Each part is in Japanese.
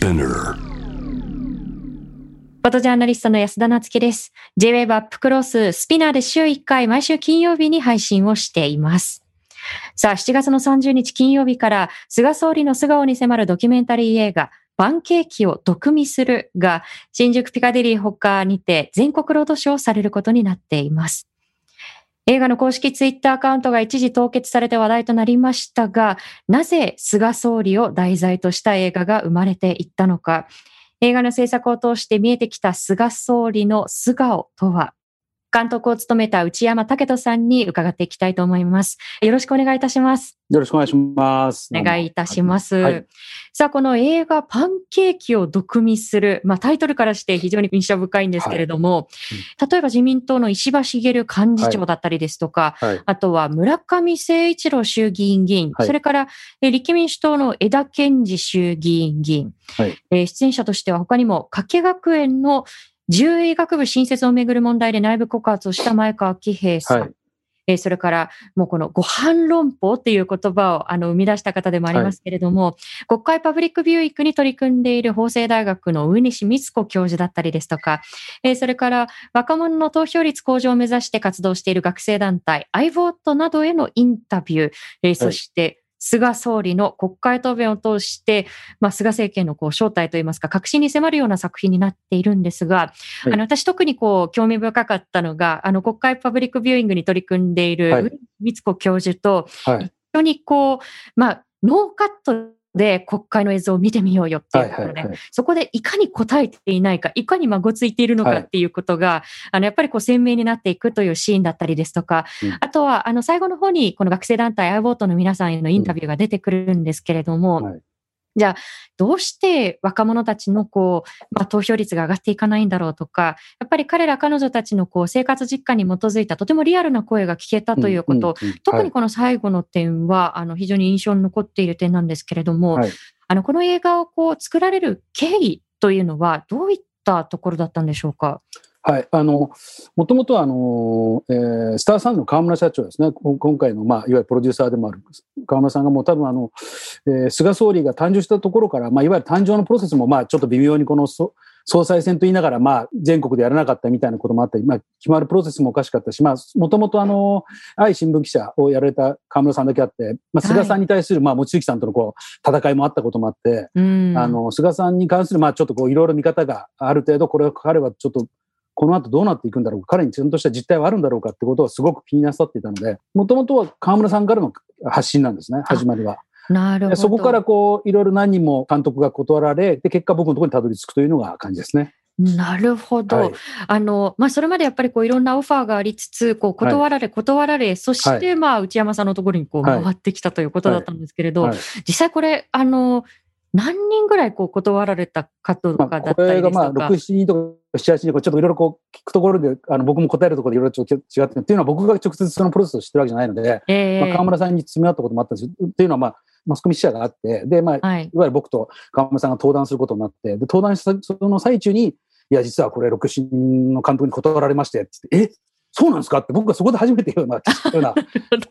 Spinner フォトジャーナリストの安田なつきです。J-Wave アップクロススピナーで週1回毎週金曜日に配信をしています。さあ、7月の30日金曜日から菅総理の素顔に迫るドキュメンタリー映画パンケーキを毒味するが新宿ピカデリー他にて全国ロードショーされることになっています。映画の公式ツイッターアカウントが一時凍結されて話題となりましたが、なぜ菅総理を題材とした映画が生まれていったのか、映画の制作を通して見えてきた菅総理の素顔とは、監督を務めた内山武人さんに伺っていきたいと思います。よろしくお願いいたします。よろしくお願いします。お願いいたします。はいさあ、この映画パンケーキを毒味する、まあタイトルからして非常に印象深いんですけれども、例えば自民党の石破茂幹事長だったりですとか、はい。あとは村上誠一郎衆議院議員、はいそれからえー立憲民主党の枝健二衆議院議員、はいえー出演者としては他にも加計学園の獣医学部新設をめぐる問題で内部告発をした前川喜平さん、はい。えーそれからもうこのご飯論法っていう言葉をあの生み出した方でもありますけれども、国会パブリックビューイングに取り組んでいる法政大学の上西光子教授だったりですとか、えーそれから若者の投票率向上を目指して活動している学生団体 iVote などへのインタビュー、えーそして菅総理の国会答弁を通して、まあ、菅政権のこう正体といいますか、核心に迫るような作品になっているんですが、はいあの私特にこう興味深かったのが、あの国会パブリックビューイングに取り組んでいるはい充子教授と、はい。一緒にこう、まあ、ノーカットで国会の映像を見てみようよっていはい。うことで、はい。はいそこでいかに答えていないか、いかにまごついているのかはいっていうことが、あの、やっぱりこう鮮明になっていくというシーンだったりですとか、うんあとは、あの、最後の方にこの学生団体 iVote の皆さんへのインタビューが出てくるんですけれども、はいじゃあ、どうして若者たちのこう、まあ、投票率が上がっていかないんだろうとか、やっぱり彼ら彼女たちのこう生活実感に基づいたとてもリアルな声が聞けたということ、うんうんうん特にこの最後の点は、あの、非常に印象に残っている点なんですけれども、はい。あの、この映画をこう作られる経緯というのは、どういったところだったんでしょうか？はい。あの、もともとは、あの、えースターサンの河村社長ですね。こ今回の、まあ、いわゆるプロデューサーでもある河村さんがもう多分、あの、えー菅総理が誕生したところから、まあ、いわゆる誕生のプロセスも、まあ、ちょっと微妙にこのそ総裁選と言いながら、まあ、全国でやらなかったみたいなこともあったり、まあ、決まるプロセスもおかしかったし、まあ、もともとあの、愛新聞記者をやられた河村さんだけあって、まあ、菅さんに対する、まあ、望月さんとのこう、戦いもあったこともあって、うん。あの、菅さんに関する、まあ、ちょっとこう、いろいろ見方がある程度、これ、彼はちょっと、この後どうなっていくんだろうか、彼にちゃんとした実態はあるんだろうかってことをすごく気になさっていたので、もともとは河村さんからの発信なんですね、始まりは。なるほど。でそこからこう、いろいろ何人も監督が断られ、で、結果僕のところにたどり着くというのが感じですね。なるほど。はい。あの、まあ、それまでやっぱりこういろんなオファーがありつつ、こう断られ、断られ、そして、まあ、内山さんのところにこうはい回ってきたということだったんですけれど、はい実際これ、あの、何人ぐらいこう断られたかとまあ、かだったりこれがまあ、ですとか。6、7人とか7、8人とか、ちょっといろいろこう、聞くところで、あの、僕も答えるところでいろいろちょっと違って、っていうのは僕が直接そのプロセスを知ってるわけじゃないので、ええまあ、河村さんに詰め合ったこともあったんですよっていうのは、まあ、マスコミ記者があって、で、まあ、はい。いわゆる僕と河村さんが登壇することになって、で、登壇したその最中に、いや、実はこれ、6、7人の監督に断られまして、って言って、えそうなんですかって僕がそこで初めて言うような、ようなこ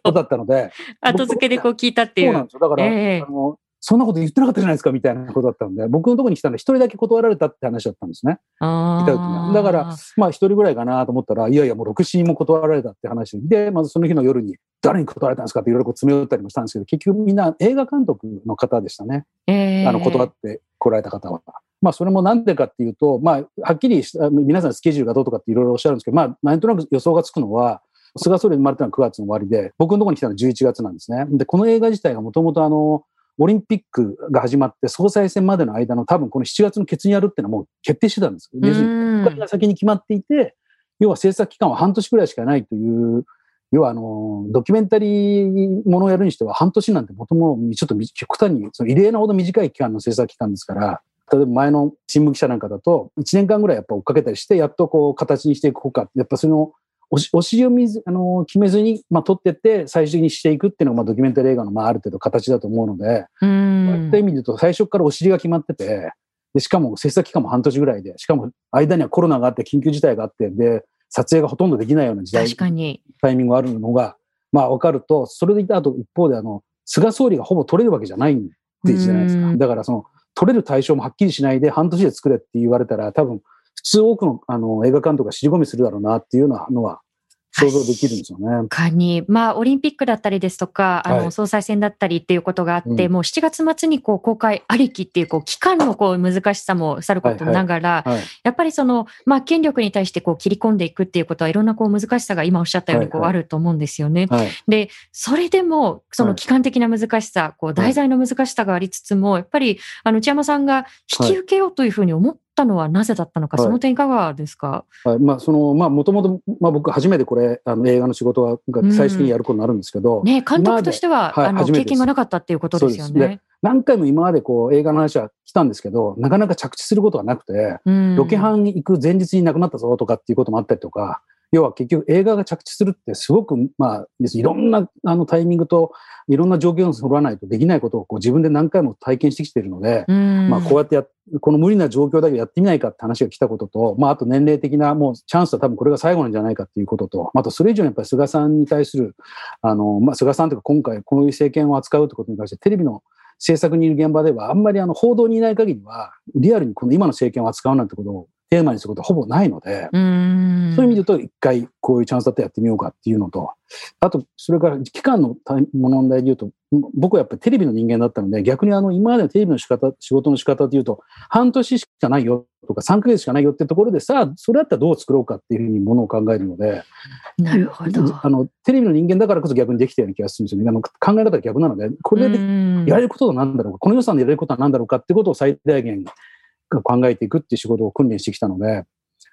とだったので、後付けでこう聞いたっていう。そうなんですよ。だから、ええあの、そんなこと言ってなかったじゃないですかみたいなことだったので、僕のところに来たので、一人だけ断られたって話だったんですね。あいた時にはだから、まあ一人ぐらいかなと思ったら、いやいや、もう6、7人も断られたって話で、まずその日の夜に、誰に断られたんですかっていろいろ詰め寄ったりもしたんですけど、結局みんな映画監督の方でしたね。ええあの、断って来られた方は。まあ、それもなんでかっていうと、まあ、はっきり皆さんスケジュールがどうとかっていろいろおっしゃるんですけど、まあ、なんとなく予想がつくのは、菅総理生まれたのは9月の終わりで、僕のところに来たのは11月なんですね。で、この映画自体がもともとあの、オリンピックが始まって総裁選までの間の多分この7月の決にやるっていうのはもう決定してたんです。要するにうん国会が先に決まっていて、要は制作期間は半年くらいしかないという、要はあの、ドキュメンタリーものをやるにしては半年なんてもともちょっと極端に、その異例なほど短い期間の制作期間ですから、例えば前の新聞記者なんかだと、1年間ぐらいやっぱ追っかけたりして、やっとこう形にしていこうか。やっぱその、押し押し読みず、あの、決めずに、まあ、撮ってって、最終的にしていくっていうのが、まあ、ドキュメンタリー映画の、まあ、ある程度形だと思うので、うそういっんた意味で言うと、最初からお尻が決まってて、で、しかも制作期間も半年ぐらいで、しかも間にはコロナがあって、緊急事態があって、で、撮影がほとんどできないような時代、確かに。タイミングがあるのが、まあ、わかると、それでいたあと、一方で、あの、菅総理がほぼ取れるわけじゃないんでじゃないですか。うんだから、その、撮れる対象もはっきりしないで半年で作れって言われたら、多分、普通多くのあの映画監督が尻込みするだろうなっていうようなのは想像できるんですよね。かに、まあ、オリンピックだったりですとか、あの、はい、総裁選だったりっていうことがあって、うん、もう7月末にこう公開ありきっていう、こう、期間のこう難しさもさることながら、はいはい、やっぱりその、まあ、権力に対してこう切り込んでいくっていうことはいろんなこう難しさが今おっしゃったようにこうあると思うんですよね。はい。はい、で、それでも、その期間的な難しさ、こう、題材の難しさがありつつも、やっぱり、あの、内山さんが引き受けようというふうに思ったのはなぜだったのか、その点いかがですか、はい、まあ、その、まあ、もともと、まあ、僕初めてこれ、あの、映画の仕事が最終的にやることになるんですけど。ね、監督としては、はい、あの、経験がなかったっていうことですよね。何回も今までこう映画の話は来たんですけど、なかなか着地することがなくて、ロケハンに行く前日に亡くなったぞとかっていうこともあったりとか、要は結局映画が着地するってすごく、まあ、いろんなあのタイミングといろんな状況が揃わないとできないことをこう自分で何回も体験してきているので、まあ、こうやってやこの無理な状況だけどやってみないかって話が来たことと、まあ、あと年齢的なもうチャンスは多分これが最後なんじゃないかっていうことと、あとそれ以上にやっぱり菅さんに対する、あの、まあ、菅さんというか今回こういう政権を扱うってことに関してテレビの制作にいる現場ではあんまりあの報道にいない限りはリアルにこの今の政権を扱うなんてことをテーマにすることはほぼないので、そういう意味で言うと、一回こういうチャンスだったらやってみようかっていうのと、あと、それから期間の問題で言うと、僕はやっぱりテレビの人間だったので、逆にあの、今までのテレビの仕方、仕事の仕方で言うと、半年しかないよとか、3ヶ月しかないよってところで、さあ、それだったらどう作ろうかっていうふうにものを考えるので、なるほど。あの、テレビの人間だからこそ逆にできたような気がするんですよね。あの考え方が逆なので、これでやれることは何だろうか、この予算でやれることは何だろうかってことを最大限考えていくっていう仕事を訓練してきたので、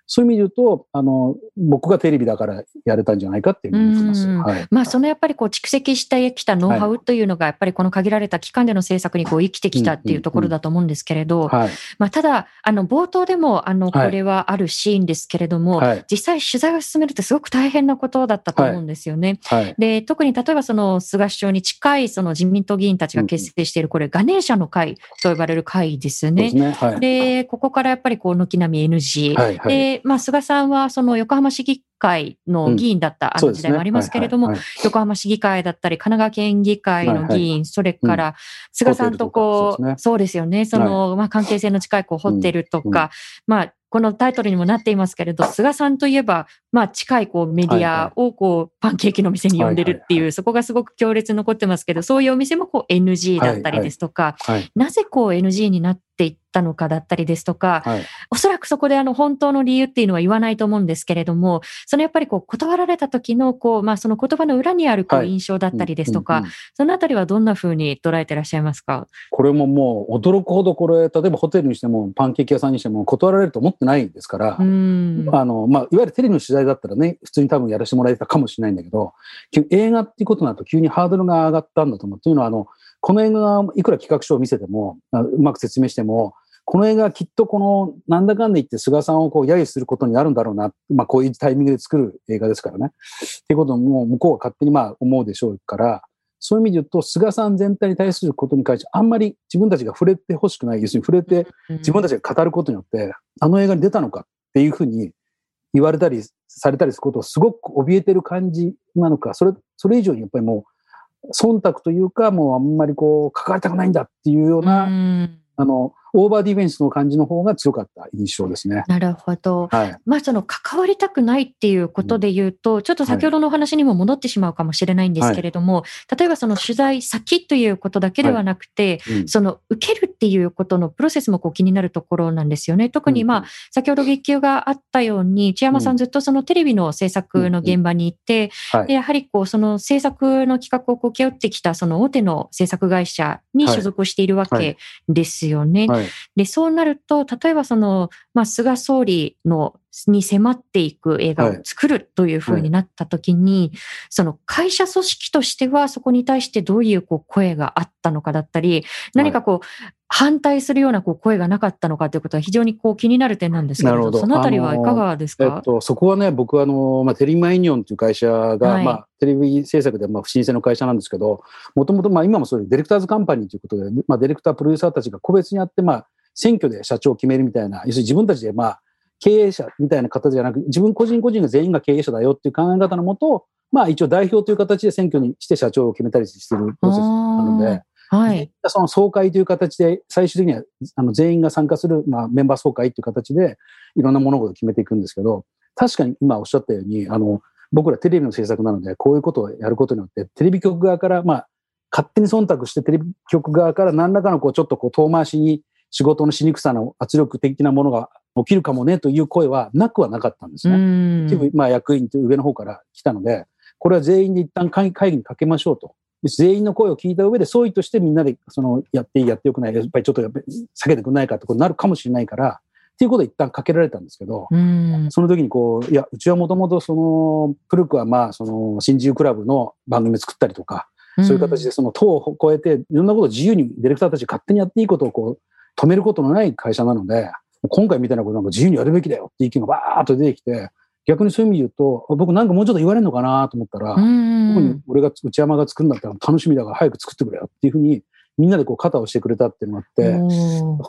そういう意味で言うと、あの、僕がテレビだからやれたんじゃないかっていうふうに思ってます。はい、まあ、そのやっぱりこう蓄積してきたノウハウというのが、やっぱりこの限られた期間での政策にこう生きてきたっていうところだと思うんですけれど、まあ、ただ、あの、冒頭でも、あの、これはあるシーンですけれども、はい、実際取材を進めるってすごく大変なことだったと思うんですよね。はい、で、特に例えばその菅首相に近いその自民党議員たちが結成している、これ、ガネーシャの会と呼ばれる会ですね。で、ね、ここからやっぱりこう、軒並み NG。で、まあ、菅さんははその横浜市議会の議員だった、あの時代もありますけれども、横浜市議会だったり、神奈川県議会の議員、それから、菅さんとこう、そうですよね、その、まあ、関係性の近いこうホテルとか、まあ、このタイトルにもなっていますけれど、菅さんといえば、まあ、近いこうメディアをこうパンケーキの店に呼んでるっていう、そこがすごく強烈残ってますけど、そういうお店もこう NG だったりですとか、なぜこう NG になっていったのかだったりですとか、おそらくそこであの本当の理由っていうのは言わないと思うんですけれども、そのやっぱりこう断られた時のこう、まあ、その言葉の裏にあるこう印象だったりですとか、そのあたりはどんなふうに捉えてらっしゃいますか？これももう驚くほどこれ、例えばホテルにしてもパンケーキ屋さんにしても断られると思ってないですから、あのまあ、いわゆるテレビの取材だったらね、普通に多分やらせてもらえたかもしれないんだけど、映画っていうことになると急にハードルが上がったんだと思う。というのは、あの、この映画がいくら企画書を見せても、うまく説明しても、この映画はきっとこの、なんだかんだ言って菅さんをこう揶揄することになるんだろうな。まあこういうタイミングで作る映画ですからね。っていうことも向こうは勝手にまあ思うでしょうから、そういう意味で言うと、菅さん全体に対することに関して、あんまり自分たちが触れてほしくない、要するに触れて自分たちが語ることによって、あの映画に出たのかっていうふうに言われたりされたりすることをすごく怯えてる感じなのか、それ、それ以上にやっぱりもう、忖度というか、もうあんまりこう、関わりたくないんだっていうような、あの、オーバーディフェンスの感じの方が強かった印象ですね。なるほど。はい、まあ、その関わりたくないっていうことで言うと、うん、ちょっと先ほどのお話にも戻ってしまうかもしれないんですけれども、はい、例えばその取材先ということだけではなくて、はいうん、その受けるっていうことのプロセスもこう気になるところなんですよね。特にまあ、先ほど月給があったように、千山さんずっとそのテレビの制作の現場に行って、でやはりこう、その制作の企画をこう請け負ってきたその大手の制作会社に所属しているわけですよね。で、そうなると、例えばその、まあ、菅総理のに迫っていく映画を作るというふうになった時に、はい、その会社組織としてはそこに対してどういうこう声があったのかだったり、何かこう、反対するようなこう声がなかったのかということは非常にこう気になる点なんですけれど、ど。そのあたりはいかがですか、えっと、そこはね、僕はあの、まあ、テレビマイニオンという会社が、はい、まあ、テレビ制作でまあ不審性の会社なんですけど、もともとまあ今もそういうディレクターズカンパニーということで、まあ、ディレクター、プロデューサーたちが個別にあって、まあ、選挙で社長を決めるみたいな、要するに自分たちでまあ、経営者みたいな形じゃなく、自分個人個人が全員が経営者だよっていう考え方のもと、まあ一応代表という形で選挙にして社長を決めたりしているプロセスなので、はい。その総会という形で、最終的にはあの全員が参加する、まあ、メンバー総会という形で、いろんな物事を決めていくんですけど、確かに今おっしゃったように、あの、僕らテレビの制作なので、こういうことをやることによって、テレビ局側から、まあ、勝手に忖度してテレビ局側から何らかのこう、ちょっとこう、遠回しに仕事のしにくさの圧力的なものが起きるかもねという声はなくはなかったんですうね。ん。一部、まあ、役員という上の方から来たので、これは全員で一旦会会議にかけましょうと。全員の声を聞いた上で、総意としてみんなで、その、やっていい、やってよくない、やっぱりちょっとやっぱり避けてくんないかってことになるかもしれないから、っていうことで一旦かけられたんですけど、うん。その時にこう、いや、うちはもともとその、古くはまあ、その、新自由クラブの番組を作ったりとか、そういう形でその党を超えて、いろんなことを自由にディレクターたちが勝手にやっていいことをこう、止めることのない会社なので、今回みたいなことなんか自由にやるべきだよって意見がバーッと出てきて、逆にそういう意味で言うと、僕なんかもうちょっと言われるのかなと思ったら、う特んに。俺が内山が作るんだったら楽しみだから早く作ってくれよっていうふうに、みんなでこう肩をしてくれたっていうのがあって、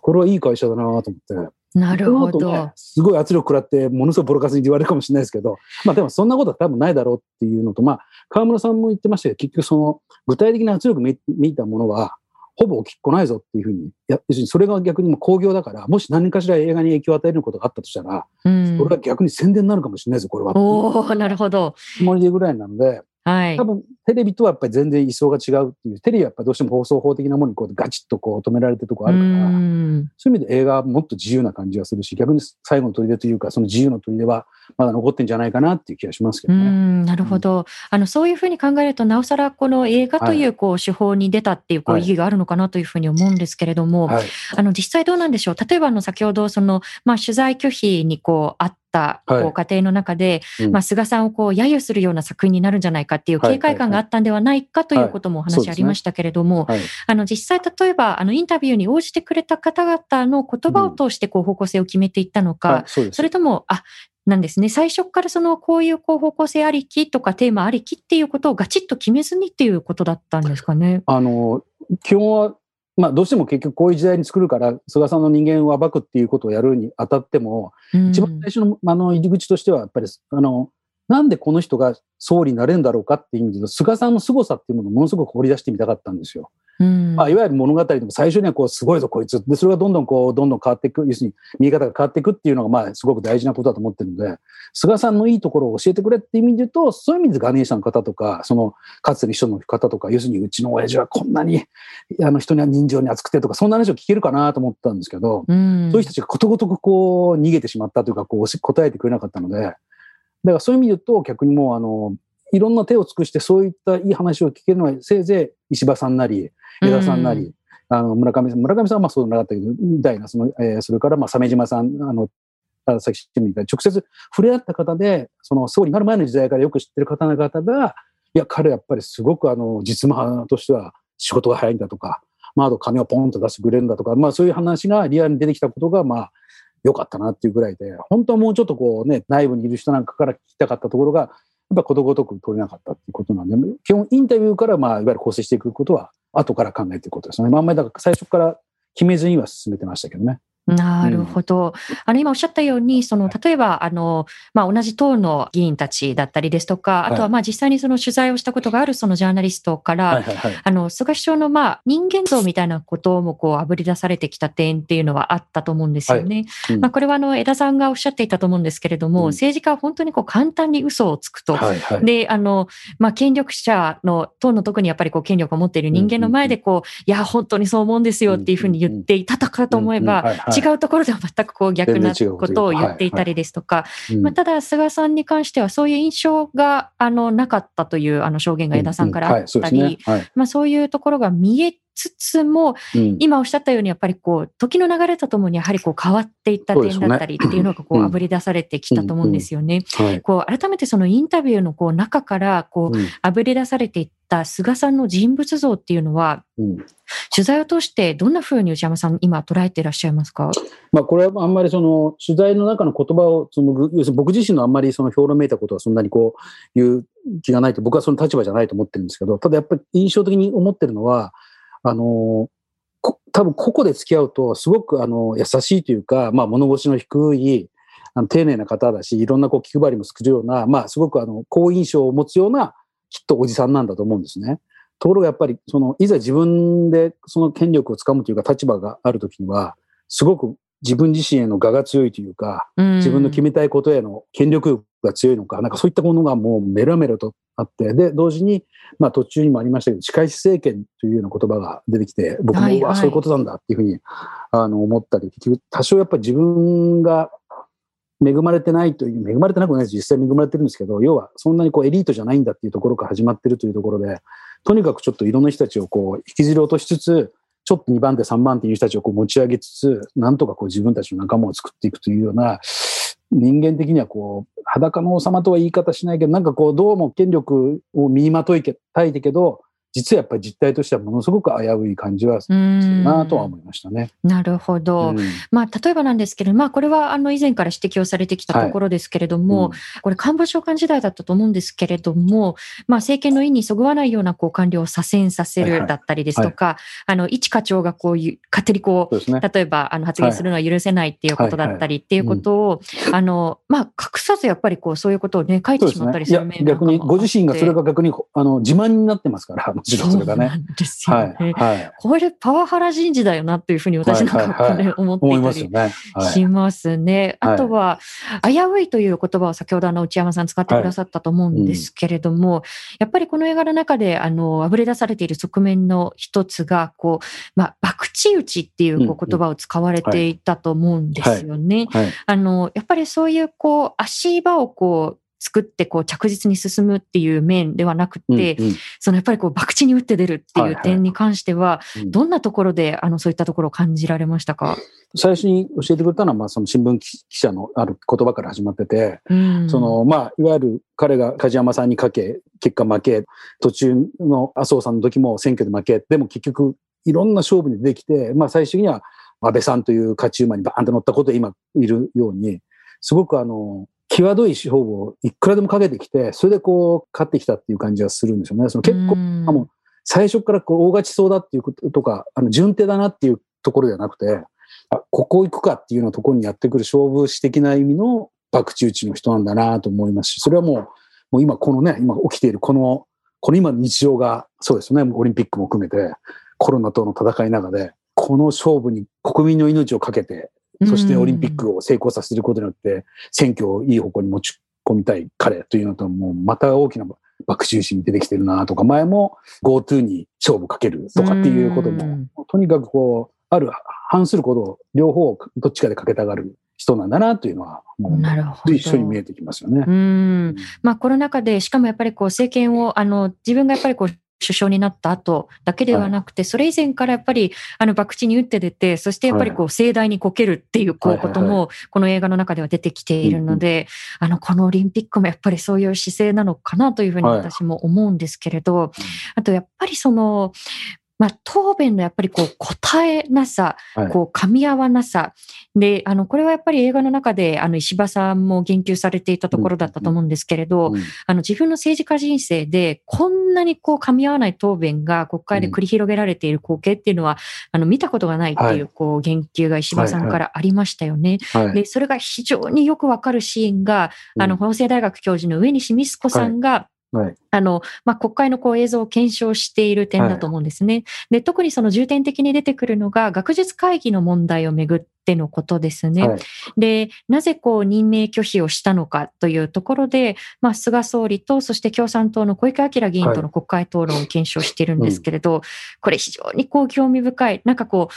これはいい会社だなと思って。なるほこの後ねど。すごい圧力食らって、ものすごいボロカスに言われるかもしれないですけど、まあでもそんなことは多分ないだろうっていうのと、まあ、河村さんも言ってましたけど、結局その具体的な圧力め見たものは、ほぼ起きっこないぞっていうふうに、や要するにそれが逆にもう興行だから、もし何かしら映画に影響を与えることがあったとしたら、うんこれは逆に宣伝になるかもしれないぞ、これは。おおなるほど。つもりでぐらいなので、はい多。分テレビとはやっぱり全然位相が違うっていう、テレビはやっぱりどうしても放送法的なものにこうガチッとこう止められてるとこあるから、うんそういう意味で映画はもっと自由な感じがするし、逆に最後の砦というか、その自由の砦はまだ残ってんじゃないかなっていう気がしますけうどね。ん、なるほど。あの、そういうふうに考えると、なおさらこの映画という、こう、手法に出たっていう、こう、はい意義があるのかなというふうに思うんですけれども、はい。あの、実際どうなんでしょう？例えば、あの、先ほど、その、まあ、取材拒否に、こう、あった、はいこう、過程の中で、うんまあ、菅さんを、こう、揶揄するような作品になるんじゃないかっていうはい警戒感があったんではないかということもお話ありましたけれども、はい。あの、実際、例えば、あの、インタビューに応じてくれた方々の言葉を通して、こう、方向性を決めていったのか。それとも、あ、なんですね。最初からその、こういうこう方向性ありきとかテーマありきっていうことをガチッと決めずにっていうことだったんですかね？あの、基本は、まあ、どうしても結局こういう時代に作るから、菅さんの人間を暴くっていうことをやるにあたっても、うん一番最初のあの入り口としては、やっぱり、あの、なんでこの人が総理になれるんだろうかっていう意味で、菅さんの凄さっていうものをものすごく掘り出してみたかったんですよ。うんまあ、いわゆる物語でも最初にはこう、すごいぞ、こいつ。で、それがどんどんこう、どんどん変わっていく、要するに見え方が変わっていくっていうのが、まあ、すごく大事なことだと思ってるので、菅さんのいいところを教えてくれっていう意味で言うと、そういう意味でガネーシャの方とか、その、かつての秘書の方とか、要するにうちの親父はこんなに、あの人には人情に厚くてとか、そんな話を聞けるかなと思ったんですけど、うんそういう人たちがことごとくこう、逃げてしまったというか、こう、答えてくれなかったので、だからそういう意味で言うと、逆にもう、あの、いろんな手を尽くして、そういったいい話を聞けるのは、せいぜい石破さんなり、江田さんなり、あの村上さん、村上さんはまあそうなかったけど、みたいな、その、えーそれからまあ鮫島さん、あの、朝日新聞みたいな、直接触れ合った方で、その総理になる前の時代からよく知ってる方々が、いや、彼やっぱりすごくあの、実務派としては仕事が早いんだとか、まあ、あと金をポンと出してくれるんだとか、まあそういう話がリアルに出てきたことが、まあ、良かったなっていうぐらいで、本当はもうちょっとこうね、内部にいる人なんかから聞きたかったところが、やっぱことごとく取れなかったっていうことなんで、基本インタビューから、まあ、いわゆる構成していくことは、後から考えていくことですね。まあ、あんまりだから最初から決めずには進めてましたけどね。なるほど。あの、今おっしゃったように、その、例えば、あの、まあ、同じ党の議員たちだったりですとか、あとは、まあ、実際にその取材をしたことがあるそのジャーナリストから。あの、菅首相の、まあ、人間像みたいなことも、こう、あぶり出されてきた点っていうのはあったと思うんですよね。うんまあ、これは、あの、枝さんがおっしゃっていたと思うんですけれども、うん政治家は本当にこう、簡単に嘘をつくと。はいはい。で、あの、まあ、権力者の、党の特にやっぱりこう、権力を持っている人間の前で、こう、いや、本当にそう思うんですよっていうふうに言っていたかと思えば、違ううところでは全くこう、逆なことを言っていたりですとか、ん。まあ、ただ、菅さんに関しては、そういう印象が、あの、なかったという、あの、証言が枝さんからあったり。まあ、そういうところが見えつつも、うん今おっしゃったように、やっぱりこう、時の流れとともに、やはりこう、変わっていった点だったりっていうのが、こう、うんあぶり出されてきたと思うんですよね。はい。こう、改めてそのインタビューのこう、中から、こう、うんあぶり出されていった菅さんの人物像っていうのは、うん。取材を通してどんなふうに内山さん、今捉えていらっしゃいますか？まあ、これはあんまりその取材の中の言葉をその要するに僕自身のあんまりその評論めいたことはそんなにこう言う気がないと僕はその立場じゃないと思ってるんですけどただやっぱり印象的に思ってるのはあのこ多分個々で付き合うとすごくあの優しいというか、まあ、物腰の低いあの丁寧な方だしいろんなこう気配りもするような、まあ、すごくあの好印象を持つようなきっとおじさんなんだと思うんですね。ところがやっぱり、その、いざ自分でその権力をつかむというか立場があるときには、すごく自分自身への我が強いというか、自分の決めたいことへの権力が強いのか、なんかそういったものがもうメラメラとあって、で、同時に、まあ途中にもありましたけど、司会政権というような言葉が出てきて、僕も、はいはい、そういうことなんだっていうふうにあの思ったり、結局多少やっぱり自分が恵まれてないという、恵まれてなくないです。実際恵まれてるんですけど、要はそんなにこうエリートじゃないんだっていうところから始まってるというところで、とにかくちょっといろんな人たちをこう引きずり落としつつ、ちょっと2番手、3番手いう人たちをこう持ち上げつつ、なんとかこう自分たちの仲間を作っていくというような、人間的にはこう、裸の王様とは言い方しないけど、なんかこう、どうも権力を身にまといたいけど、実はやっぱり実態としてはものすごく危うい感じはするなとは思いましたね。なるほど。うん、まあ、例えばなんですけれど、まあ、これはあの以前から指摘をされてきたところですけれども、はいうん、これ官房長官時代だったと思うんですけれども、まあ、政権の意にそぐわないようなこう官僚を左遷させるだったりですとか、はい。はい、あの、一課長がこういう、勝手にこう、ね、例えばあの発言するのは許せないっていうことだったりっていうことを、あの、まあ、隠さずやっぱりこう、そういうことをね、書いてしまったりする面、ね、逆に、ご自身がそれが逆にあの自慢になってますから、それがね。ですよね。はいはい、これパワハラ人事だよなっていうふうに私なんかこれ思っていたりしますね。あとは、危ういという言葉を先ほどあの内山さん使ってくださったと思うんですけれども、はい。うん、やっぱりこの映画の中であの溢れ出されている側面の一つが、こう、まあ、博打打ちっていうこう言葉を使われていたと思うんですよね。あの、やっぱりそういうこう足場をこう作ってこう着実に進むっていう面ではなくて、うんうん、そのやっぱりこう博打に打って出るっていう点に関しては、どんなところであのそういったところを感じられましたか？最初に教えてくれたのは、まあ、その新聞記者のある言葉から始まってて、うん、その、まあ、いわゆる彼が梶山さんにかけ、結果負け、途中の麻生さんの時も選挙で負け、でも結局いろんな勝負に出てきて、まあ、最終的には安倍さんという勝ち馬にバーンと乗ったことで今いるように、すごくあの、際どい勝負をいくらでもかけてきて、それでこう、勝ってきたっていう感じがするんですよね。その結構、もう最初からこう大勝ちそうだっていうこととか、あの、順手だなっていうところではなくて、あ、ここ行くかっていうようなところにやってくる勝負師的な意味の博打打ちの人なんだなと思いますし、それはもう、もう今このね、今起きているこの、この今の日常が、そうですよね、オリンピックも含めて、コロナとの戦いの中で、この勝負に国民の命をかけてそしてオリンピックを成功させることによって、選挙をいい方向に持ち込みたい彼というのと、もうまた大きな爆中心に出てきてるなとか、前も GoTo に勝負かけるとかっていうことも、とにかくこう、ある、反することを両方どっちかでかけたがる人なんだなというのは、もう一緒に見えてきますよね。うん。まあコロナ禍で、しかもやっぱりこう政権を、あの、自分がやっぱりこう首相になった後だけではなくて、それ以前からやっぱり、あの、博打に打って出て、そしてやっぱりこう、盛大にこけるっていう、こう、ことも、この映画の中では出てきているので、あの、このオリンピックもやっぱりそういう姿勢なのかなというふうに私も思うん。ですけれど、あとやっぱりその、まあ、答弁のやっぱりこう答えなさ、こう噛み合わなさ。で、あの、これはやっぱり映画の中で、あの、石破さんも言及されていたところだったと思うんですけれど、あの、自分の政治家人生で、こんなにこう噛み合わない答弁が国会で繰り広げられている光景っていうのは、あの、見たことがないっていう、こう、言及が石破さんからありましたよね。で、それが非常によくわかるシーンが、あの、法政大学教授の上西美子さんが、はい、あの、まあ、国会のこう映像を検証している点だと思うんですね。はい、で、特にその重点的に出てくるのが、学術会議の問題をめぐってのことですね。はい、で、なぜこう任命拒否をしたのかというところで、まあ、菅総理と、そして共産党の小池晃議員との国会討論を検証しているんですけれど、これ非常にこう興味深い、なんかこう、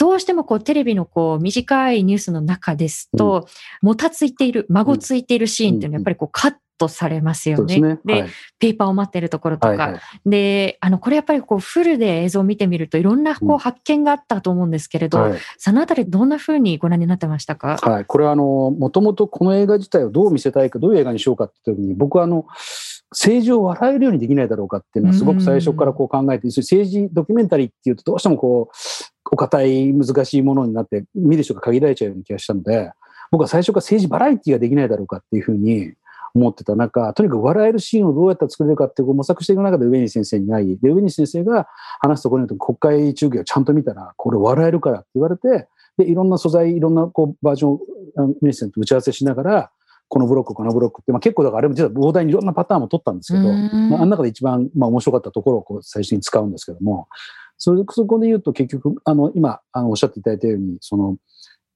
どうしてもこうテレビのこう短いニュースの中ですと、もたついている、孫ついているシーンっていうのはやっぱりこうカットされますよね。で、ね。はい、ペーパーを待ってるところとか。はいはい、で、あの、これやっぱりこう、フルで映像を見てみると、いろんなこう発見があったと思うんですけれど、うんはい、そのあたりどんなふうにご覧になってましたか？はい、これはあの、もともとこの映画自体をどう見せたいか、どういう映画にしようかって時に、僕はあの、政治を笑えるようにできないだろうかっていうのはすごく最初からこう考えて、政治ドキュメンタリーっていうとどうしてもこう、お堅い難しいものになって見る人が限られちゃうような気がしたので、僕は最初から政治バラエティができないだろうかっていうふうに思ってた中、とにかく笑えるシーンをどうやったら作れるかっていう模索していく中で上西先生に会い、で、上西先生が話すところによって国会中継をちゃんと見たら、これ笑えるからって言われて、で、いろんな素材、いろんなこうバージョンを上西先生と打ち合わせしながら、このブロック、このブロックって、まあ、結構だからあれも実は膨大にいろんなパターンも取ったんですけど、まあ、あの中で一番、まあ、面白かったところをこう最初に使うんですけども、それそこで言うと結局、あの、今、あの、おっしゃっていただいたように、その、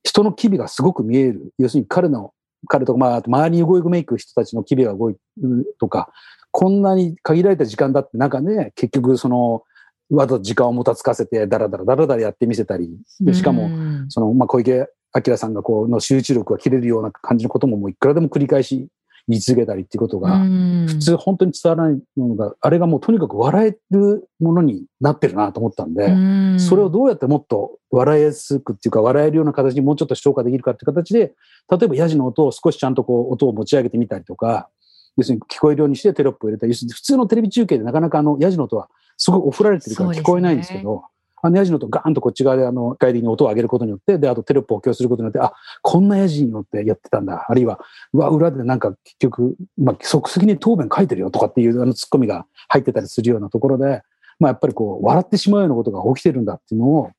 人の機微がすごく見える。要するに彼の、彼とか、まあ、周りに動めいく人たちの機微が動いるとか、こんなに限られた時間だって中で、結局その、わざと時間をもたつかせて、だらだらだらだらやってみせたり、でしかも、その、まあ、小池晃さんがこう、の集中力が切れるような感じのことももういくらでも繰り返し言い続けたりっていうことが、普通本当に伝わらないのが、あれがもうとにかく笑えるものになってるなと思ったんで、それをどうやってもっと笑いやすくっていうか、笑えるような形にもうちょっと消化できるかっていう形で、例えばヤジの音を少しちゃんとこう、音を持ち上げてみたりとか、要するに聞こえるようにしてテロップを入れたり、普通のテレビ中継でなかなかあの、ヤジの音はすごいおふられてるから聞こえないんですけど、あのヤジの音ガーンとこっち側であの、外的に音を上げることによって、で、あとテロップを供することによって、あ、こんなヤジによってやってたんだ。あるいは、わ、裏でなんか結局、まあ、即席に答弁書いてるよとかっていうあのツッコミが入ってたりするようなところで、まあ、やっぱりこう、笑ってしまうようなことが起きてるんだっていうのを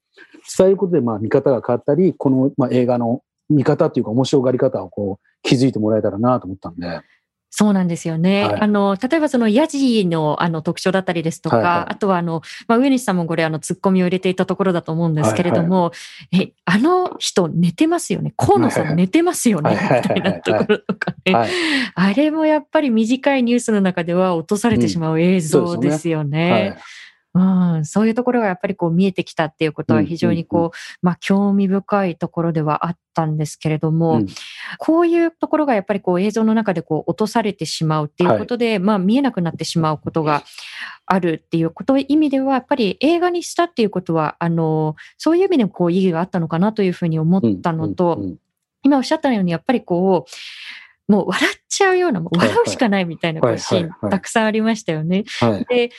伝えることで、まあ、見方が変わったり、この、まあ、映画の見方っていうか面白がり方をこう、気づいてもらえたらなと思ったんで。そうなんですよね。はい、あの、例えばそのヤジのあの特徴だったりですとか、はいはい、あとはあの、まあ、上西さんもこれあのツッコミを入れていたところだと思うんですけれども、はいはい、え、あの人寝てますよね？河野さん寝てますよね？みたいなところとかね、はい、あれもやっぱり短いニュースの中では落とされてしまう映像ですよね。うんうん、そういうところがやっぱりこう見えてきたっていうことは非常にこう、まあ興味深いところではあったんですけれども、うん、こういうところがやっぱりこう映像の中でこう落とされてしまうっていうことで、はい、まあ見えなくなってしまうことがあるっていうこと意味ではやっぱり映画にしたっていうことはあのそういう意味でもこう意義があったのかなというふうに思ったのと、今おっしゃったようにやっぱりこうもう笑っちゃうような、もう笑うしかないみたいなシーンたくさんありましたよね。で、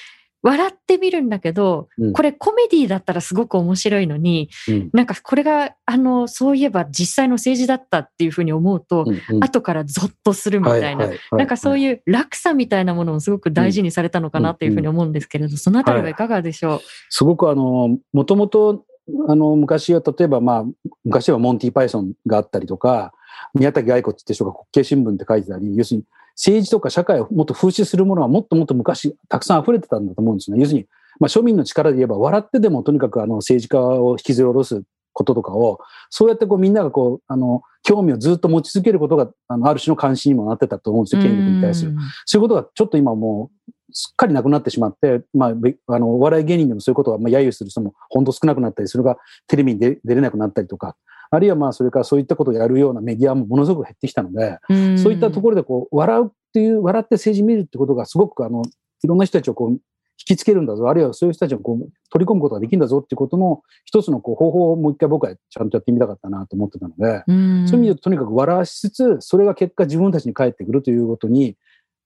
笑ってみるんだけど、うん、これコメディだったらすごく面白いのに、うん、なんかこれが、あの、そういえば実際の政治だったっていうふうに思うと、うんうん、後からゾッとするみたいな、なんかそういう落差みたいなものをすごく大事にされたのかなっていうふうに思うんですけれど、そのあたりはい。かがでしょう、はい、すごくあの、もともと、あの、昔は例えばまあ、昔はモンティ・パイソンがあったりとか、宮崎愛子って人が国慶新聞って書いてたり、要するに政治とか社会をもっと風刺するものはもっともっと昔たくさん溢れてたんだと思うんですね。要するに、まあ、庶民の力で言えば笑ってでもとにかくあの政治家を引きずり下ろすこととかを、そうやってこうみんながこう、あの、興味をずっと持ち続けることが、あの、ある種の関心にもなってたと思うんですよ、権力に対する。そういうことがちょっと今もう、すっかりなくなってしまって、まあ、あの、お笑い芸人でもそういうことが、まあ、揶揄する人も本当少なくなったり、それがテレビに出れなくなったりとか、あるいはまあ、それからそういったことをやるようなメディアもものすごく減ってきたので、そういったところでこう、笑うっていう、笑って政治見るってことがすごくあの、いろんな人たちをこう、引きつけるんだぞ、あるいはそういう人たちをこう取り込むことができるんだぞっていうことの一つのこう方法をもう一回僕はちゃんとやってみたかったなと思ってたので、そういう意味でとにかく笑わしつつ、それが結果自分たちに返ってくるということに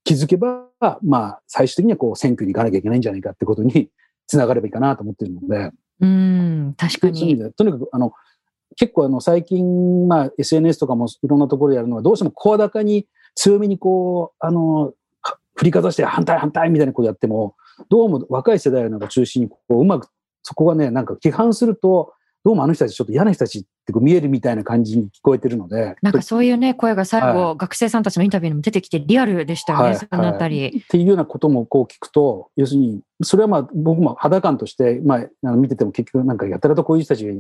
気づけば、まあ最終的にはこう選挙に行かなきゃいけないんじゃないかってことにつながればいいかなと思ってるので、うん、確かに。とにかくあの結構あの最近、まあ、SNS とかもいろんなところでやるのはどうしても声高に強めにこう、あの、振りかざして反対反対みたいなことやっても、どうも若い世代なんか中心にこううまく、そこがね、なんか批判すると、どうもあの人たちちょっと嫌な人たちって見えるみたいな感じに聞こえてるので。なんかそういうね、声が最後、はい、学生さんたちのインタビューにも出てきてリアルでしたよね、はい、そのあたり、っていうようなこともこう聞くと、要するに、それはまあ僕も肌感として、まあ見てても結局なんかやたらとこういう人たちが、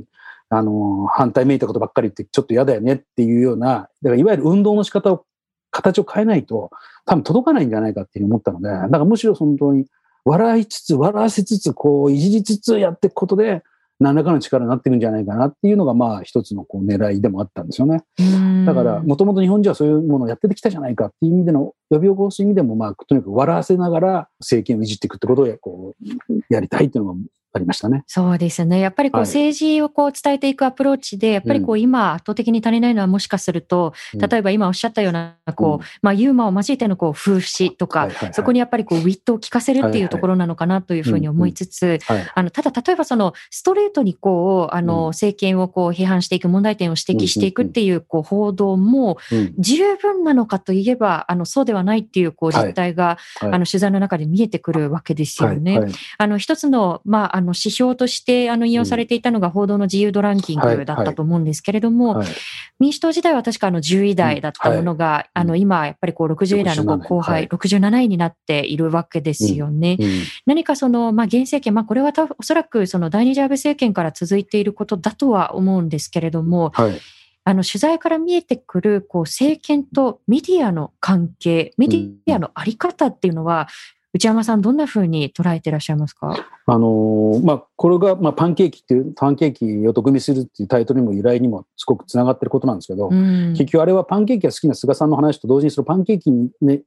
あの、反対めいたことばっかり言ってちょっと嫌だよねっていうような、だからいわゆる運動の仕方を形を変えないと多分届かないんじゃないかっていうふうに思ったので、だからむしろ本当に笑いつつ、笑わせつつ、こう、いじりつつやっていくことで、何らかの力になってるんじゃないかなっていうのが、まあ、一つのこう狙いでもあったんですよね。だから、もともと日本人はそういうものをやってきたじゃないかっていう意味での、呼び起こす意味でも、まあ、とにかく笑わせながら政権をいじっていくってことをこうやりたいっていうのがありましたね。そうですね。やっぱりこう政治をこう伝えていくアプローチで、やっぱりこう今圧倒的に足りないのはもしかすると、例えば今おっしゃったような、こう、まあユーモアを交えてのこう風刺とか、そこにやっぱりこうウィットを聞かせるっていうところなのかなというふうに思いつつ、あの、ただ例えばそのストレートにこう、あの、政権をこう批判していく問題点を指摘していくっていうこう報道も十分なのかといえば、あの、そうではないっていうこう実態が、あの取材の中で見えてくるわけですよね。あの、一つの、まあ、あの指標としてあの引用されていたのが報道の自由度ランキングだったと思うんですけれども、はい。民主党時代は確かあの10位台だったものが、あの今やっぱりこう60位台の後輩、67位になっているわけですよね。うん。何かその、まあ、現政権、まあ、これはたおそらくその第二次安倍政権から続いていることだとは思うんですけれども、はい。あの取材から見えてくるこう政権とメディアの関係、メディアのあり方っていうのは、内山さん、どんなふうに捉えていらっしゃいますか？あのーまあ、これが、まあ、パンケーキっていう、パンケーキを毒味するっていうタイトルにも由来にもすごくつながってることなんですけど、うん結局あれはパンケーキが好きな菅さんの話と同時にそのパンケーキにね、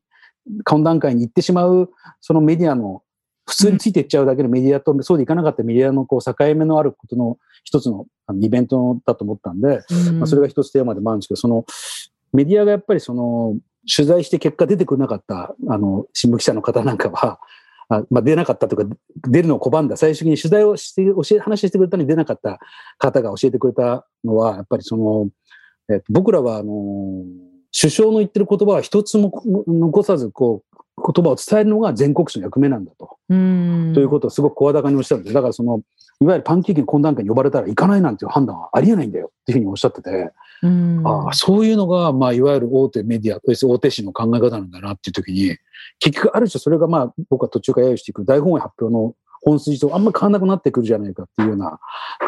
懇談会に行ってしまう、そのメディアの、普通についていっちゃうだけのメディアと、そうでいかなかったメディアのこう境目のあることの一つのあのイベントだと思ったんで、うんまあ、それが一つテーマでもあるんですけど、そのメディアがやっぱりその取材して結果出てくれなかったあの新聞記者の方なんかは、あまあ、出なかったとか、出るのを拒んだ、最終的に取材をして、教え、話してくれたのに出なかった方が教えてくれたのは、やっぱりその、えっと、僕らは、あの、首相の言ってる言葉は一つも残さず、こう、言葉を伝えるのが全国紙の役目なんだと。うんということをすごく声高におっしゃるんです。だからその、いわゆるパンケーキの懇談会に呼ばれたら行かないなんていう判断はありえないんだよっていうふうにおっしゃってて、うんああそういうのが、まあ、いわゆる大手メディア、大手紙の考え方なんだなっていう時に、結局ある種それがまあ、僕は途中から揶揄していく大本営発表の本筋とあんまり変わらなくなってくるじゃないかっていうような、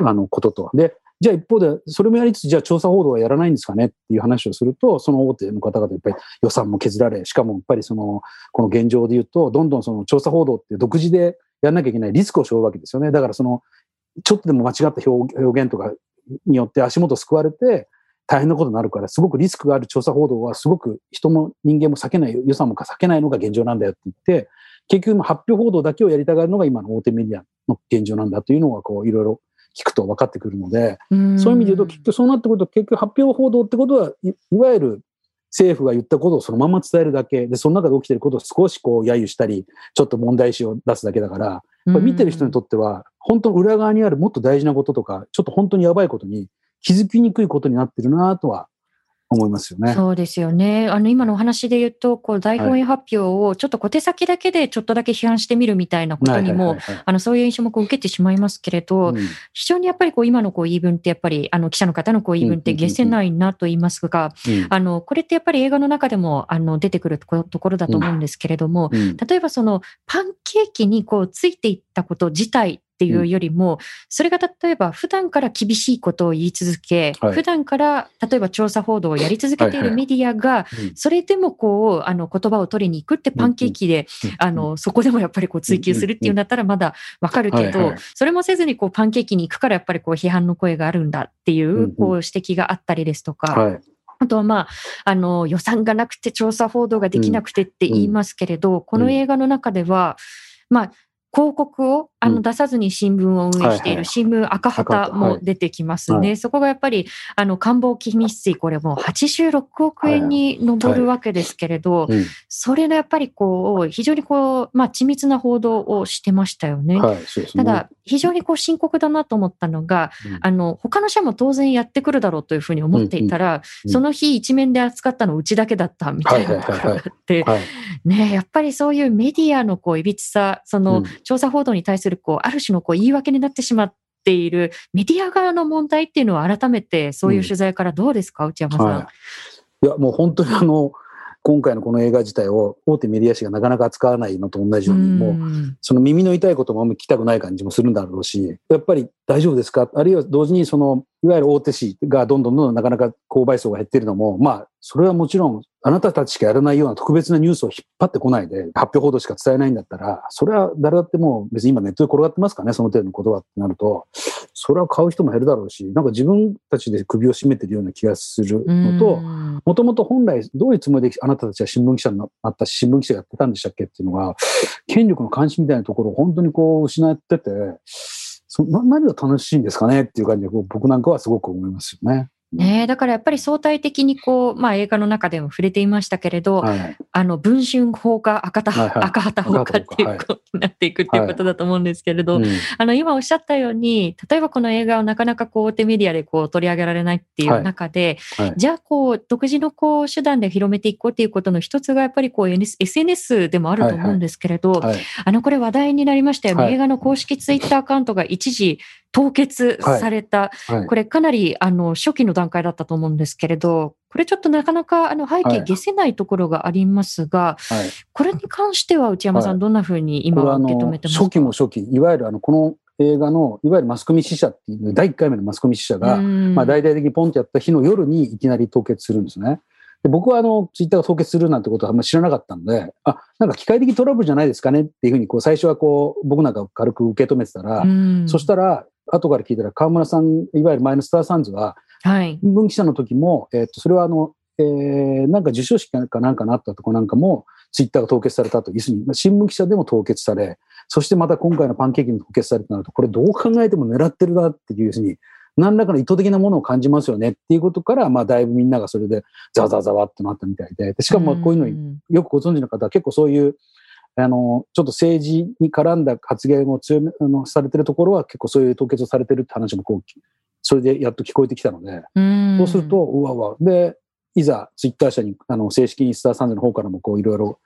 あの、ことと。で、じゃあ一方で、それもやりつつ、じゃあ調査報道はやらないんですかねっていう話をすると、その大手の方々やっぱり予算も削られ、しかもやっぱりその、この現状で言うと、どんどんその調査報道って独自でやらなきゃいけないリスクを背負うわけですよね。だからその、ちょっとでも間違った表現とかによって足元救われて、大変なことになるから、すごくリスクがある調査報道は、すごく人も人間も避けない、予算も避けないのが現状なんだよって言って、結局発表報道だけをやりたがるのが今の大手メディアの現状なんだというのが、こう、いろいろ聞くと分かってくるので、うん。そういう意味で言うと、結局そうなってくると、結局発表報道ってことは、いいわゆる政府が言ったことをそのまま伝えるだけ。で、その中で起きていることを少しこう、揶揄したり、ちょっと問題視を出すだけだから、やっぱり見てる人にとっては、本当の裏側にあるもっと大事なこととか、ちょっと本当にやばいことに気づきにくいことになってるなとは思いますよね。そうですよね。あの、今のお話で言うと、こう、大本営発表をちょっと小手先だけでちょっとだけ批判してみるみたいなことにも、あの、そういう印象もこう受けてしまいますけれど、うん。非常にやっぱりこう、今のこう、言い分ってやっぱり、あの、記者の方のこう、言い分ってうんうんうんうん。下せないなと言いますが、うん。あの、これってやっぱり映画の中でも、あの、出てくるところだと思うんですけれども、うん。例えばそのパンケーキにこうついていったこと自体っていうよりも、それが例えば普段から厳しいことを言い続け、はい。普段から例えば調査報道をやり続けているメディアが、うん。それでもこう、あの言葉を取りに行くってパンケーキで、うんあの、そこでもやっぱりこう追求するっていうんだったらまだわかるけどそれもせずにこうパンケーキに行くからやっぱりこう批判の声があるんだっていんうんうこう指摘があったりですとか、はい。あとはまあ、あの、予算がなくて調査報道ができなくてって言いますけれど、この映画の中では、まあ、広告をあうん。の出さずに新聞を運営している新聞赤旗も出てきますね。はそこがやっぱり、あの、官房機密費、これもう86億円に上るわけですけれど、うん。それのやっぱりこう、非常にこう、まあ、緻密な報道をしてましたよね。ただ、非常にこう深刻だなと思ったのが、うん。あの、他の社も当然やってくるだろうというふうに思っていたら、うんその日一面で扱ったのうちだけだったみたいなところがあって、はい。ねやっぱりそういうメディアのこう、いびつさ、その、うん。調査報道に対するこう、ある種のこう、言い訳になってしまっているメディア側の問題っていうのは改めてそういう取材からどうですか、内山さん。はい。いや、もう本当にあの、今回のこの映画自体を大手メディア紙がなかなか扱わないのと同じように、もう、んその耳の痛いこともあんまり聞きたくない感じもするんだろうし、やっぱり大丈夫ですか？あるいは同時にその、いわゆる大手紙がどんどんどんどんなかなか購買層が減ってるのも、まあ、それはもちろん、あなたたちしかやらないような特別なニュースを引っ張ってこないで、発表報道しか伝えないんだったら、それは誰だってもう別に今ネットで転がってますからね、その程度の言葉ってなると、それは買う人も減るだろうし、なんか自分たちで首を絞めてるような気がするのと、うん。もともと本来どういうつもりであなたたちは新聞記者になったし、新聞記者やってたんでしたっけっていうのが、権力の監視みたいなところを本当にこう失ってて、そな何が楽しいんですかねっていう感じで僕なんかはすごく思いますよね。ねだからやっぱり相対的にこう、まあ映画の中でも触れていましたけれど、はい、あの、文春法か赤田、はいはい、赤旗法かっていうことになっていくっていうことだと思うんですけれど、はい。うん、あの、今おっしゃったように、例えばこの映画をなかなかこう、大手メディアでこう取り上げられないっていう中で、はい、じゃあこう、独自のこう、手段で広めていこうっていうことの一つがやっぱりこう、SNS でもあると思うんですけれど、あの、これ話題になりましたよね。映画の公式ツイッターアカウントが一時凍結された、はい。はい、これかなりあの初期の段階だったと思うんですけれど、これちょっとなかなかあの背景消せないところがありますが、はい、これに関しては内山さん、どんなふうに今は受け止めてますか？初期も初期、いわゆるあのこの映画のいわゆるマスコミ支社っていう第1回目のマスコミ支社が、まあ、大々的にポンとやった日の夜にいきなり凍結するんですね。で僕はあのツイッターが凍結するなんてことはあんまり知らなかったので、あなんか機械的トラブルじゃないですかねっていうふうにこう最初はこう僕なんか軽く受け止めてたら、そしたら後から聞いたら、河村さん、いわゆる前のスターサンズは、はい、新聞記者の時も、えっ、と、それはあの、えー、なんか授賞式かなんかなったとこなんかも、ツイッターが凍結されたと、要するに新聞記者でも凍結され、そしてまた今回のパンケーキも凍結されたとなると、これどう考えても狙ってるなっていうふうに、何らかの意図的なものを感じますよねっていうことから、まあ、だいぶみんながそれでざわざわざわってなったみたいで、でしかもこういうのによくご存知の方は結構そういうあの、ちょっと政治に絡んだ発言を強め、あの、されてるところは結構そういう凍結をされてるって話もこう、それでやっと聞こえてきたので、うそうすると、うわうわ。で、いざツイッター社に、あの、正式にスターサンズの方からもこういろいろ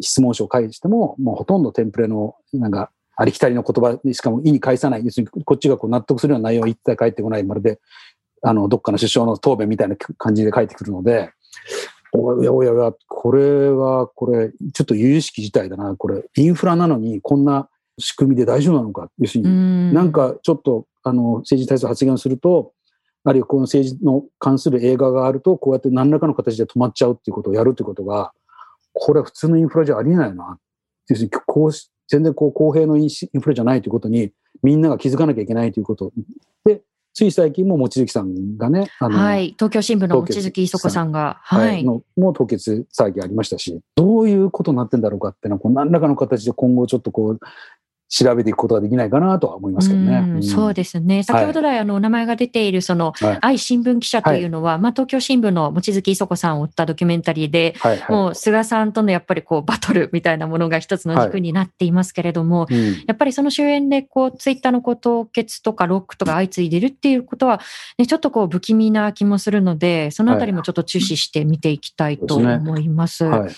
質問書を返しても、もうほとんどテンプレの、なんか、ありきたりの言葉しかも意に返さない、要するにこっちがこう納得するような内容は一切返ってこない、まるで、あの、どっかの首相の答弁みたいな感じで返ってくるので、おやおやおや、これは、これ、ちょっと由々しき事態だな。これ、インフラなのに、こんな仕組みで大丈夫なのか。要するに、なんかちょっと、あの、政治に対する発言をすると、あるいはこの政治の関する映画があると、こうやって何らかの形で止まっちゃうっていうことをやるっていうことが、これは普通のインフラじゃありえないな。要するに、こう全然こう公平のインフラじゃないということに、みんなが気づかなきゃいけないということで、つい最近も望月さんがね、はい、東京新聞の望月磯子さんが、はい、のもう凍結騒ぎありましたし、どういうことになってんだろうかっていうのは、こう何らかの形で今後ちょっとこう、調べていくことができないかなとは思いますけどね。うん、そうですね。先ほど来、あの、お名前が出ている、その、はい、愛新聞記者というのは、はい、まあ、東京新聞の望月磯子さんを追ったドキュメンタリーで、はいはい、もう、菅さんとのやっぱりこう、バトルみたいなものが一つの軸になっていますけれども、はい。うん、やっぱりその終焉で、こう、ツイッターのこう、凍結とかロックとか相次いでるっていうことは、ね、ちょっとこう、不気味な気もするので、そのあたりもちょっと注視して見ていきたいと思います。はい、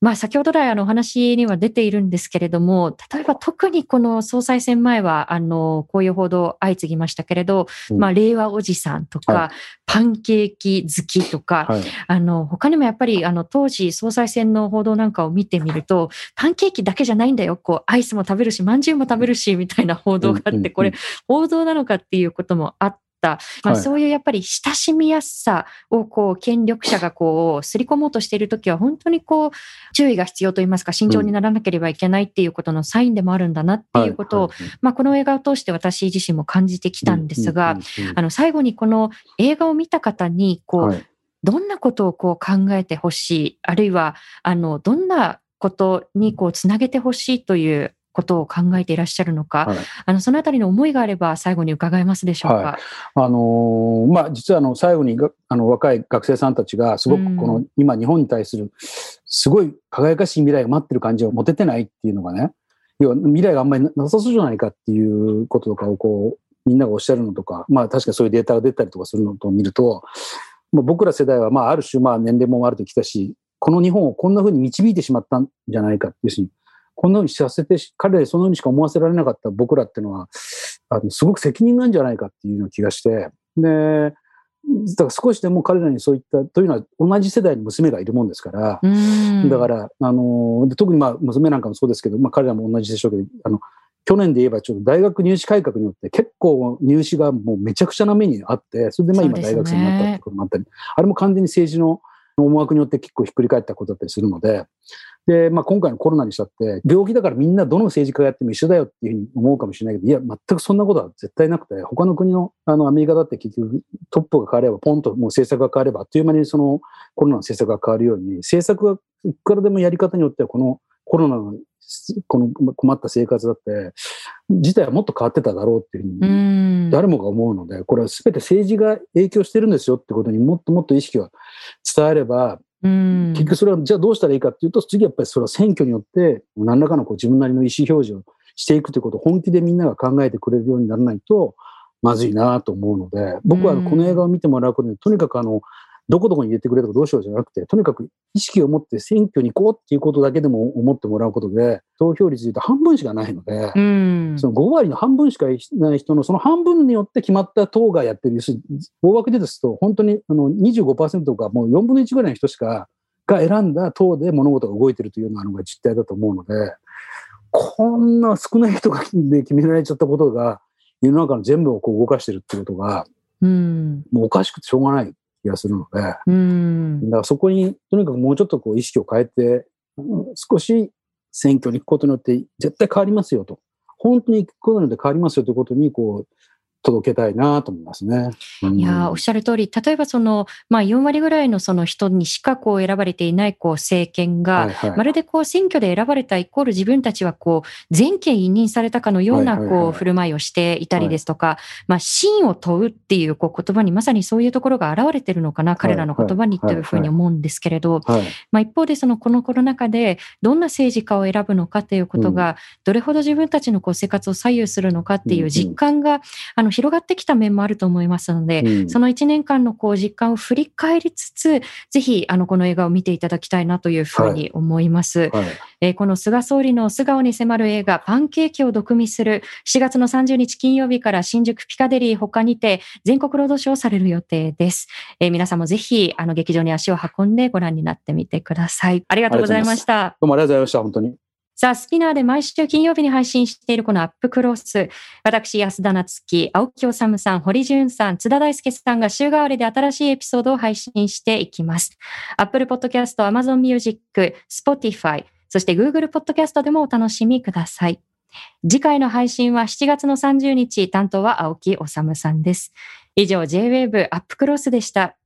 まあ、先ほど来、あの、お話には出ているんですけれども、例えば特にこの総裁選年前は、あの、こういう報道相次ぎましたけれど、うん、まあ、令和おじさんとか、はい、パンケーキ好きとか、はい、あの、他にもやっぱり、あの、当時、総裁選の報道なんかを見てみると、パンケーキだけじゃないんだよ。こう、アイスも食べるし、まんじゅうも食べるし、みたいな報道があって、これ、報道なのかっていうこともあって、まあ、そういうやっぱり親しみやすさをこう権力者がこうすり込もうとしているときは本当にこう注意が必要といいますか慎重にならなければいけないっていうことのサインでもあるんだなっていうことを、まあ、この映画を通して私自身も感じてきたんですが、あの最後にこの映画を見た方にこう、どんなことをこう考えてほしいあるいはあのどんなことにこうつなげてほしいということを考えていらっしゃるのか、はい、あのそのあたりの思いがあれば最後に伺えますでしょうか？はい、あのー、まあ、実はあの最後にあの若い学生さんたちがすごくこの、今日本に対するすごい輝かしい未来が待ってる感じを持ててないっていうのがね、要は未来があんまりなさそうじゃないかっていうこととかをこうみんながおっしゃるのとか、まあ確かそういうデータが出たりとかするのと見ると、まあ、僕ら世代はまあある種まあ年齢もあるときたし、この日本をこんな風に導いてしまったんじゃないか要するにこんなふうにさせて、彼そのようにしか思わせられなかった僕らっていうのは、あのすごく責任なんじゃないかっていうような気がして、で、だから少しでも彼らにそういった、というのは同じ世代に娘がいるもんですから、だから、あの、特にまあ娘なんかもそうですけど、まあ彼らも同じでしょうけど、あの、去年で言えばちょっと大学入試改革によって結構入試がもうめちゃくちゃな目にあって、それでまあ今大学生になったってこともあったり、ね、あれも完全に政治の思惑によって結構ひっくり返ったことだったりするので、で、まあ、今回のコロナにしたって、病気だからみんなどの政治家がやっても一緒だよっていうふうに思うかもしれないけど、いや、全くそんなことは絶対なくて、他の国の、あの、アメリカだって結局トップが変われば、ポンともう政策が変われば、あっという間にそのコロナの政策が変わるように、政策がいくらでもやり方によっては、このコロナのこの困った生活だって、自体はもっと変わってただろうっていうふううに、ん。誰もが思うので、これは全て政治が影響してるんですよってことにもっともっと意識が伝えれば、うん。結局それはじゃあどうしたらいいかっていうと、次やっぱりそれは選挙によって、何らかのこう自分なりの意思表示をしていくということを本気でみんなが考えてくれるようにならないと、まずいなと思うので、僕はこの映画を見てもらうことで、とにかくあの、どこどこに入れてくれとかどうしようじゃなくて、とにかく意識を持って選挙に行こうっていうことだけでも思ってもらうことで、投票率で言うと半分しかないので、うん。その5割の半分しかいない人のその半分によって決まった党がやってる、要するに大枠でですと、本当にあの25%とかもう4分の1ぐらいの人しかが選んだ党で物事が動いてるというのが実態だと思うので、こんな少ない人がで決められちゃったことが、世の中の全部をこう動かしてるっていうことが、うん。もうおかしくてしょうがない気がするので、うん。だからそこにとにかくもうちょっとこう意識を変えて、うん少し選挙に行くことによって絶対変わりますよと。本当に行くことによって変わりますよということにこう届けたいなと思いますね。うん。いやーおっしゃる通り、例えばその、まあ4割ぐらいのその人にしかこう選ばれていないこう政権が、はいはい。まるでこう選挙で選ばれたイコール自分たちはこう全権委任されたかのようなこう振る舞いをしていたりですとか、まあ真を問うっていうこう言葉にまさにそういうところが現れてるのかな、彼らの言葉にというふうに思うんですけれど、はいまあ一方でそのこのコロナ禍でどんな政治家を選ぶのかっていうことがどれほど自分たちのこう生活を左右するのかっていう実感があの広がってきた面もあると思いますので、うんその1年間のこう実感を振り返りつつ、ぜひあのこの映画を見ていただきたいなというふうに思います。はいえーこの菅総理の素顔に迫る映画、パンケーキを毒味する、7月の30日金曜日から新宿ピカデリー他にて全国ロードショーされる予定です。えー皆さんもぜひあの劇場に足を運んでご覧になってみてください。ありがとうございました。どうもありがとうございました、本当に。さあ、スピナーで毎週金曜日に配信しているこのアップクロス。私、安田夏樹、青木治さん、堀潤さん、津田大介さんが週替わりで新しいエピソードを配信していきます。Apple Podcast、Amazon Music、Spotify、そして Google Podcast でもお楽しみください。次回の配信は7月の30日、担当は青木治さんです。以上、J-Wave アップクロスでした。